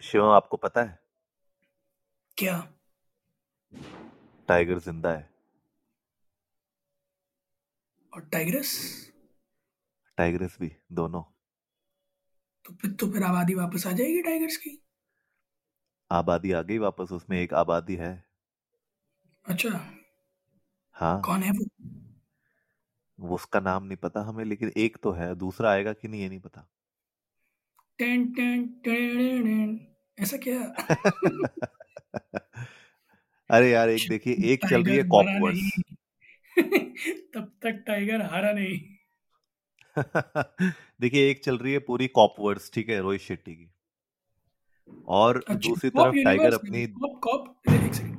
शिवम आपको पता है? क्या? टाइगर ज़िंदा है। और टाइग्रेस? टाइगर्स भी दोनों। तो फिर तो फिर आबादी वापस आ जाएगी टाइगर्स की? आबादी आ गई वापस उसमें एक आबादी है। अच्छा। हाँ। कौन है वो? वो उसका नाम नहीं पता हमें लेकिन एक तो है दूसरा आएगा कि नहीं ये नहीं पता। Ten ten ten ten. ऐसा क्या? अरे यार एक देखिए एक चल रही है टाइगर कॉप वर्स नहीं। तब तक टाइगर हारा नहीं। देखिए एक चल रही है पूरी कॉप वर्स ठीक है रोहित शेट्टी की। और अच्छा दूसरी तरफ़ टाइगर अपनी कॉप कॉप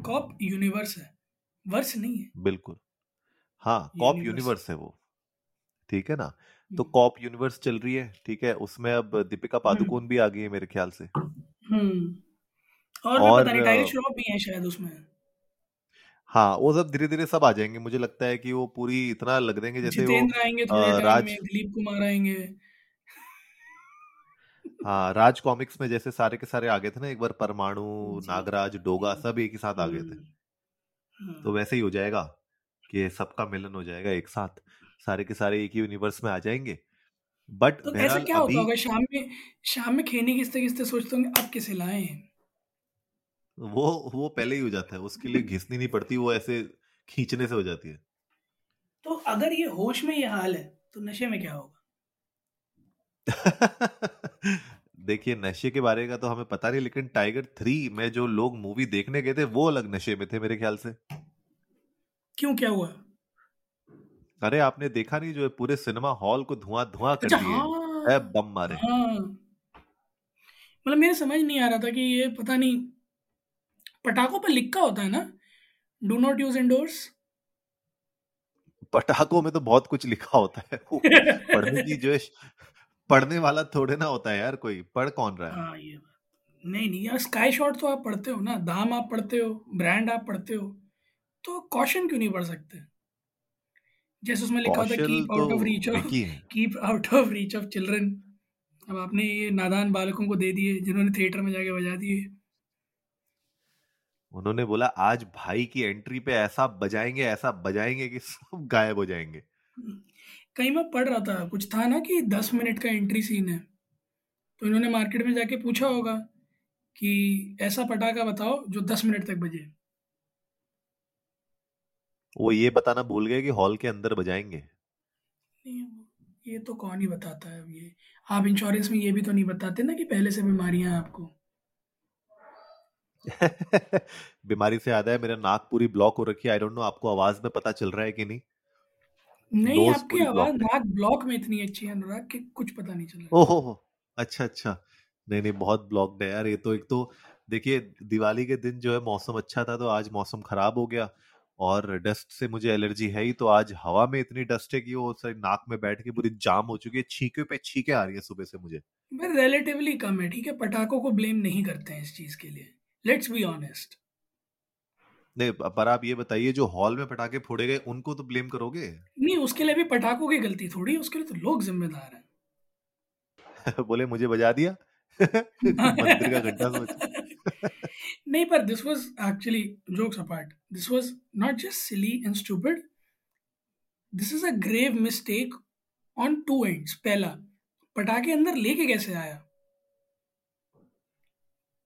कॉप यूनिवर्स है। वर्स नहीं है। बिल्कुल। हाँ कॉप यूनिवर्स। यूनिवर्स है वो। ठीक है ना? तो हम्म। कॉप यूनिवर्स चल रही है ठीक है? उसमें अब दीपिका हम्म। पादुकोण भी आ गई है मेरे ख्याल से। हम्म। और और पता नहीं टाइगर श्रॉफ भी है शायद उसमें। हाँ वो सब धीरे धीरे सब आ जाएँगे। मुझे लगता है कि वो पूरी इतना लग देंगे जैसे वो आएँगे टाइम राज दिलीप कुमार आएँगे। हाँ राज कॉमिक्स में जैसे सारे के सारे आ गए थे ना एक बार परमाणु नागराज डोगा सब एक ही साथ आ गए थे। हम्म। तो हम्म। वैसे ही हो जाएगा कि सबका मिलन हो जाएगा एक साथ। सारे के सारे एक ही यूनिवर्स में आ जाएँगे। बट तो ऐसा क्या होता होगा? शाम में शाम में खेने किसते किसते सोचते होंगे अब किसे लाएँ? वो वो पहले ही हो जाता है उसके लिए घिसनी नहीं पड़ती वो ऐसे खींचने से हो जाती है। तो अगर ये होश में ये हाल है तो नशे में क्या होगा? देखिए नशे के बारे का तो हमें पता नहीं लेकिन टाइगर थ्री में जो लोग मूवी देखने गए थे वो अलग नशे में थे मेरे ख्याल से। क्यों क्या हुआ? अरे आपने देखा नहीं जो है पूरे सिनेमा हॉल को धुआँ धुआँ कर अच्छा दिए हाँ? है। बम मारे। हाँ। मतलब मेरे समझ नहीं आ रहा था कि ये पता नहीं पटाखों पर लिखा होता है ना? डू नॉट यूज़ इंडोर्स पटाखों में तो बहुत कुछ लिखा होता है। पढ़ने की जो है पढ़ने वाला थोड़े ना होता है यार कोई। पढ़ कौन रहा है? हाँ ये नहीं नहीं यार स्काई शॉट तो आप पढ़ते हो ना? दाम आप पढ़ते हो ब्रांड आप पढ़ते हो तो कॉशन क्यों नहीं पढ़ सकते? जैसे उसमें लिखा होता है keep out of reach of keep out of reach of children अब आपने ये नादान बालकों को दे दिए जिन्होंने थिएटर में जाके बजा दिए। उन्होंने बोला आज भाई की एंट्री पे ऐसा बजाएँगे ऐसा बजाएँगे कि सब गायब हो जाएँगे। कहीं मैं पढ़ रहा था कुछ था ना कि दस मिनट का एंट्री सीन है। तो इन्होंने मार्केट में जाके पूछा होगा कि ऐसा पटाखा बताओ जो दस मिनट तक बजे। वो ये बताना भूल गए कि हॉल के अंदर बजाएँगे? ये तो कौन ही बताता है अब ये। आप इंश्योरेंस में ये भी तो नहीं बताते ना कि पहले से बीमारियाँ आपको। बीमारी से याद है मेरा नाक पूरी ब्लॉक हो रखी है। आई डोंट नो आपको आवाज़ में पता चल रहा है कि नहीं? नहीं आपकी आवाज़ ब्लॉक नाक ब्लॉक में इतनी अच्छी है अनुराग कि कुछ पता नहीं चल रहा ओहो अच्छा अच्छा। नहीं नहीं बहुत ब्लॉक्ड है यार। ये तो एक तो देखिए दिवाली के दिन जो है मौसम अच्छा था तो आज मौसम खराब हो गया। और डस्ट से मुझे एलर्जी है ही तो आज हवा में इतनी डस्ट है कि वो सारी नाक में बैठ के पूरी जाम हो चुकी है छींके पे छींके आ रही है सुबह से मुझे। पर रिलेटिवली कम है ठीक है? पटाखों को ब्लेम नहीं करते हैं इस चीज़ के लिए। लेट्स बी ऑनेस्ट नहीं पर आप ये बताइए जो हॉल में पटाखे फोड़े गए उनको तो ब्लेम करोगे? नहीं उसके लिए भी पटाखों की गलती थोड़ी उसके लिए तो लोग जिम्मेदार हैं। बोले मुझे बजा दिया? मंदिर का घंटा सोच नहीं, पर this was actually jokes apart this was not just silly and stupid this is a grave mistake on two ends पहला, पटाखे अंदर लेके कैसे आया?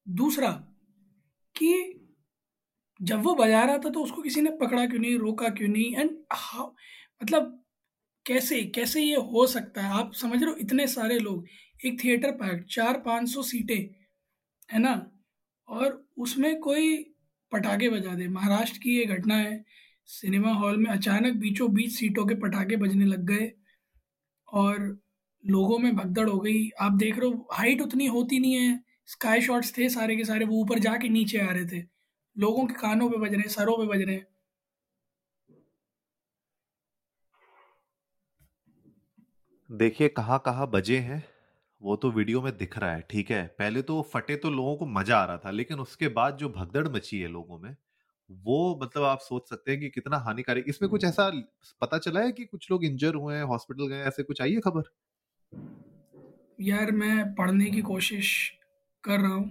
दूसरा, कि जब वो बजा रहा था तो उसको किसी ने पकड़ा क्यों नहीं, रोका क्यों नहीं एंड मतलब कैसे कैसे ये हो सकता है? आप समझ रहे हो, इतने सारे लोग, एक थिएटर पैक चार पाँच सौ सीटें, है ना? और उसमें कोई पटाखे बजा दे। महाराष्ट्र की ये घटना है। सिनेमा हॉल में अचानक बीचों बीच सीटों के पटाखे बजने लग गए और लोगों में भगदड़ हो गई। आप देख रहे हो हाइट उतनी होती नहीं है। स्काई शॉट्स थे सारे के सारे, वो ऊपर जाके नीचे आ रहे थे। लोगों के कानों पे बज रहे हैं, सरों पे बज रहे हैं। देखिए कहाँ कहाँ बजे हैं। वो तो वीडियो में दिख रहा है ठीक है? पहले तो फटे तो लोगों को मज़ा आ रहा था लेकिन उसके बाद जो भगदड़ मची है लोगों में वो मतलब आप सोच सकते हैं कि कितना हानिकारक। इसमें कुछ ऐसा पता चला है कि कुछ लोग इंजर हुए हैं हॉस्पिटल गए ऐसे कुछ आई है खबर? यार मैं पढ़ने की कोशिश कर रहा हूँ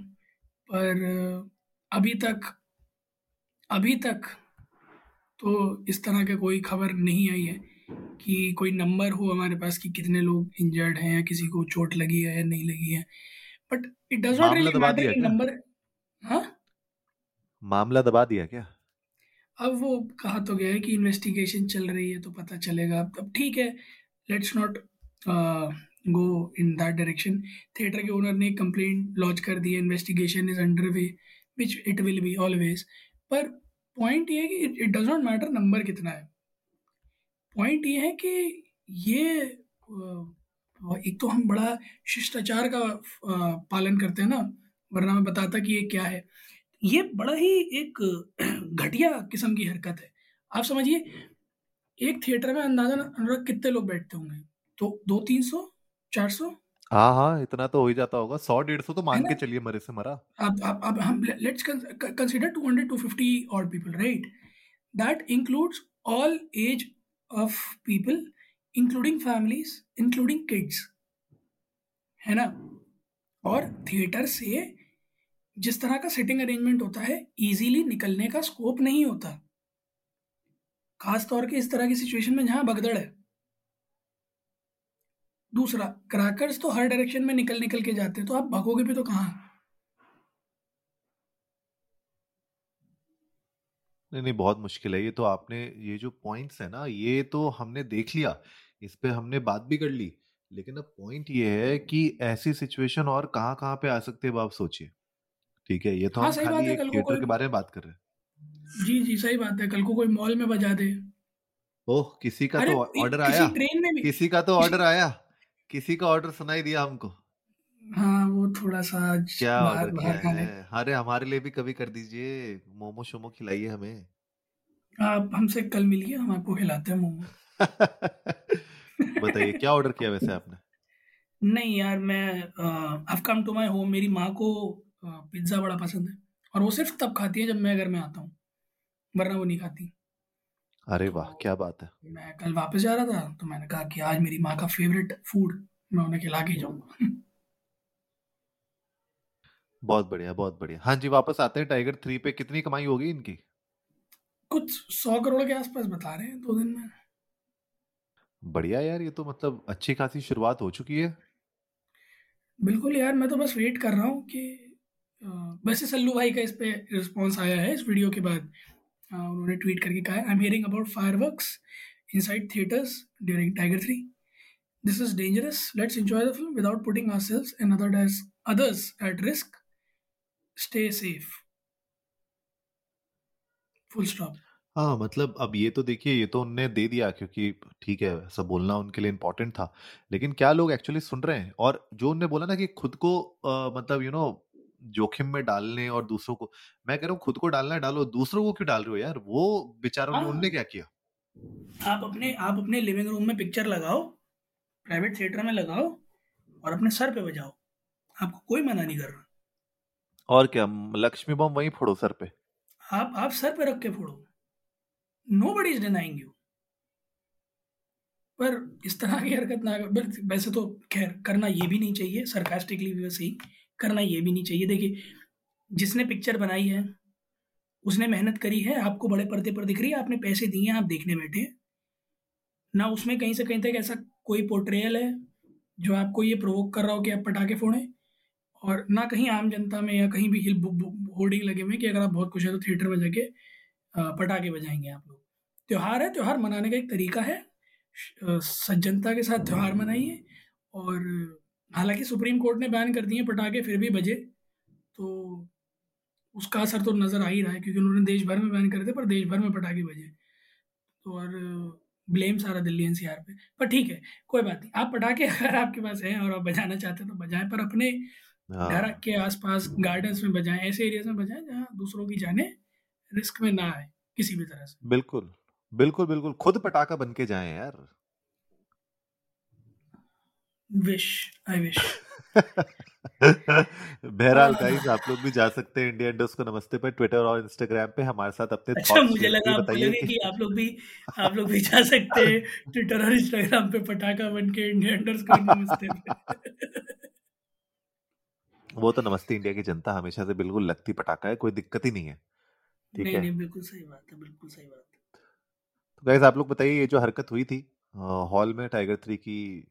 पर अभी तक अभी तक तो इस तरह के कोई खबर नहीं आई है। कि कोई नंबर हो हमारे पास कि कितने लोग इंजर्ड हैं या किसी को चोट लगी है या नहीं लगी है। But it does not really matter कि नंबर हाँ? मामला दबा दिया क्या? अब वो कहा तो गया है कि इन्वेस्टिगेशन चल रही है तो पता चलेगा। अब ठीक है let's not go in that direction theatre के ओनर ने कंप्लेंट लॉन्च कर दी है। Investigation is under way which it will be always पर पॉइंट ये है कि it does not matter number कितना है। पॉइंट ये है कि ये एक तो हम बड़ा शिष्टाचार का पालन करते हैं ना वरना मैं बताता कि ये क्या है। ये बड़ा ही एक घटिया किस्म की हरकत है। आप समझिए एक थिएटर में अंदाज़ा अनुराग कितने लोग बैठते होंगे? तो दो तीन सौ चार सौ? हाँ हाँ इतना तो हो ही जाता होगा। सौ डेढ़ सौ तो मान के चलिए मरे से मरा। अब अब अब हम let's consider two hundred two fifty odd people right that includes all age of people including families including kids है ना? और थिएटर से जिस तरह का सिटिंग अरेंजमेंट होता है इजीली निकलने का स्कोप नहीं होता। खास तौर के इस तरह की सिचुएशन में जहाँ भगदड़ है। दूसरा क्रैकर्स तो हर डायरेक्शन में निकल निकल के जाते हैं तो आप भगोगे भी तो कहाँ? नहीं नहीं बहुत मुश्किल है। ये तो आपने ये जो पॉइंट्स है ना ये तो हमने देख लिया इस पे हमने बात भी कर ली लेकिन अब पॉइंट ये है कि ऐसी सिचुएशन और कहाँ कहाँ पे आ सकते हैं आप सोचिए। ठीक है ये तो हाँ, हम खाली एक थिएटर के बारे में बात कर रहे हैं। जी जी सही बात है कल को कोई मॉल में बजा दे। ओह किसी का तो ऑर्डर आया। ट्रेन में भी किसी का तो ऑर्डर आया। किसी का ऑर्डर सुनाई दिया हमको। हाँ वो थोड़ा सा क्या बाहर ऑर्डर किया है। अरे हमारे लिए भी कभी कर दीजिए। मोमो शोमो खिलाइए हमें। आप हमसे कल मिलिए हम आपको खिलाते हैं मोमो। बताइए क्या ऑर्डर किया वैसे आपने? नहीं यार मैं I come to my home मेरी माँ को पिज़्ज़ा बड़ा पसंद है। और वो सिर्फ़ तब खाती है जब मैं घर में आता हूँ वरना वो नहीं खाती। अरे वाह क्या बात है। मैं कल वापस जा रहा था तो मैंने कहा कि आज मेरी माँ का फेवरेट फ़ूड मैं उन्हें खिला के जाऊँगा। बहुत बढ़िया बहुत बढ़िया। हाँ जी वापस आते हैं टाइगर थ्री पे। कितनी कमाई होगी इनकी? कुछ सौ करोड़ के आसपास बता रहे हैं दो दिन में। बढ़िया यार ये तो मतलब अच्छी खासी शुरुआत हो चुकी है। बिल्कुल यार मैं तो बस वेट कर रहा हूँ कि वैसे सल्लू भाई का इस पे रिस्पॉन्स आया है इस वीडियो के बाद। उन्होंने ट्वीट करके कहा I am hearing about fireworks inside theatres during Tiger three this is dangerous let's enjoy the film without putting ourselves and other others at risk stay safe full stop हाँ मतलब अब ये तो देखिए ये तो उनने दे दिया क्योंकि ठीक है सब बोलना उनके लिए इम्पोर्टेंट था। लेकिन क्या लोग एक्चुअली सुन रहे हैं? और जो उनने बोला ना कि खुद को आ, मतलब यू नो जोखिम में डालने और दूसरों को मैं कह रहा हूँ खुद को डालना है डालो दूसरों को क्यों डाल रहे हो यार? वो बेचारों ने हाँ। उनने क्या किया? आप अपने आप अपने लिविंग रूम में पिक्चर लगाओ प्राइवेट थिएटर में लगाओ और अपने सर पे बजाओ। आपको कोई मना नहीं कर रहा। और क्या, लक्ष्मी बम वहीं फोड़ो सर पे? आप आप सर पे रख के फोड़ो। Nobody is denying you पर इस तरह की हरकत ना वैसे तो खैर, करना ये भी नहीं चाहिए सरकास्टिकली भी वैसे ही, करना ये भी नहीं चाहिए। देखिए, जिसने पिक्चर बनाई है, उसने मेहनत करी है, आपको बड़े पर्दे पर दिख रही है, आपने पैसे दिए हैं, आप देखने बैठे ना उसमें कहीं से कहीं तक ऐसा कोई पोर्ट्रेयल है, जो आपको ये प्रोवोक कर रहा हो कि आप पटाखे फोड़ें? और ना कहीं आम जनता में या कहीं भी हिल होर्डिंग लगे हुए कि अगर आप बहुत खुश है तो थिएटर में जाके पटाखे बजाएँगे आप लोग। त्यौहार है, त्यौहार मनाने का एक तरीका है। सज्जनता के साथ त्यौहार मनाइए और हालाँकि सुप्रीम कोर्ट ने बैन कर दिए पटाखे, फिर भी बजे। तो उसका असर तो नज़र आ ही रहा है क्योंकि उन्होंने देश भर में बैन करे थे, पर देश भर में पटाखे बजे। तो और ब्लेम सारा दिल्ली एनसीआर पे। पर ठीक है, कोई बात नहीं। आप पटाखे अगर आपके पास हैं और आप बजाना चाहते हैं तो बजाएँ, पर अपने हाँ। के आसपास गार्डन्स में बजाएँ ऐसे एरियाज़ में बजाएँ जहाँ दूसरों की जाने रिस्क में ना आए किसी भी तरह से। बिल्कुल बिल्कुल बिल्कुल। खुद पटाखा बन के जाएँ यार। विश आई विश बहरहाल गाइस आप लोग भी जा सकते हैं इंडिया इंडस्ट को। नमस्ते पे ट्विटर और इंस्टाग्राम पे हमारे साथ अपने अच्छा मुझे लगा आप बोलोगे कि कि आप लोग भी आप लोग भी जा सकते हैं ट्विटर और इंस्टाग्राम पे पटाखा बन के इंडिया अंडरस्कोर नमस्ते। पे वो तो नमस्ते इंडिया की जनता हमेशा से बिल्कुल लगती पटाखा है कोई दिक्कत ही नहीं है। ठीक नहीं है? नहीं बिल्कुल सही बात है बिल्कुल सही बात है। तो गाइस आप लोग बताइए ये जो हरकत हुई थी हॉल में टाइगर थ्री की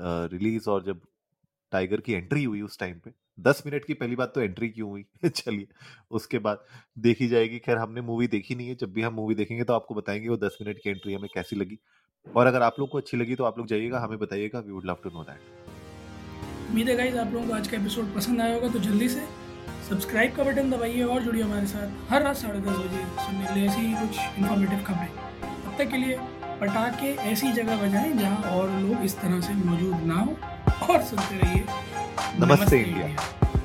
रिलीज़ और जब टाइगर की एंट्री हुई उस टाइम पे दस मिनट की पहली बात तो एंट्री क्यों हुई? चलिए उसके बाद देखी जाएगी। खैर हमने मूवी देखी नहीं है जब भी हम मूवी देखेंगे तो आपको बताएँगे वो दस मिनट की एंट्री हमें कैसी लगी। और अगर आप लोग को अच्छी लगी तो आप लोग जाइएगा हमें बताइएगा we would love to know that उम्मीद है गाइज़ आप लोगों को आज का एपिसोड पसंद आया होगा तो जल्दी से सब्सक्राइब का बटन दबाइए और जुड़िए हमारे साथ हर रात साढ़े दस बजे सुनने के लिए ऐसी ही कुछ इन्फॉर्मेटिव खबरें। तब तक के लिए पटाखे ऐसी जगह बजाएँ जहाँ और लोग इस तरह से मौजूद ना हो और सुनते रहिए। नमस्ते इंडिया। इंडिया।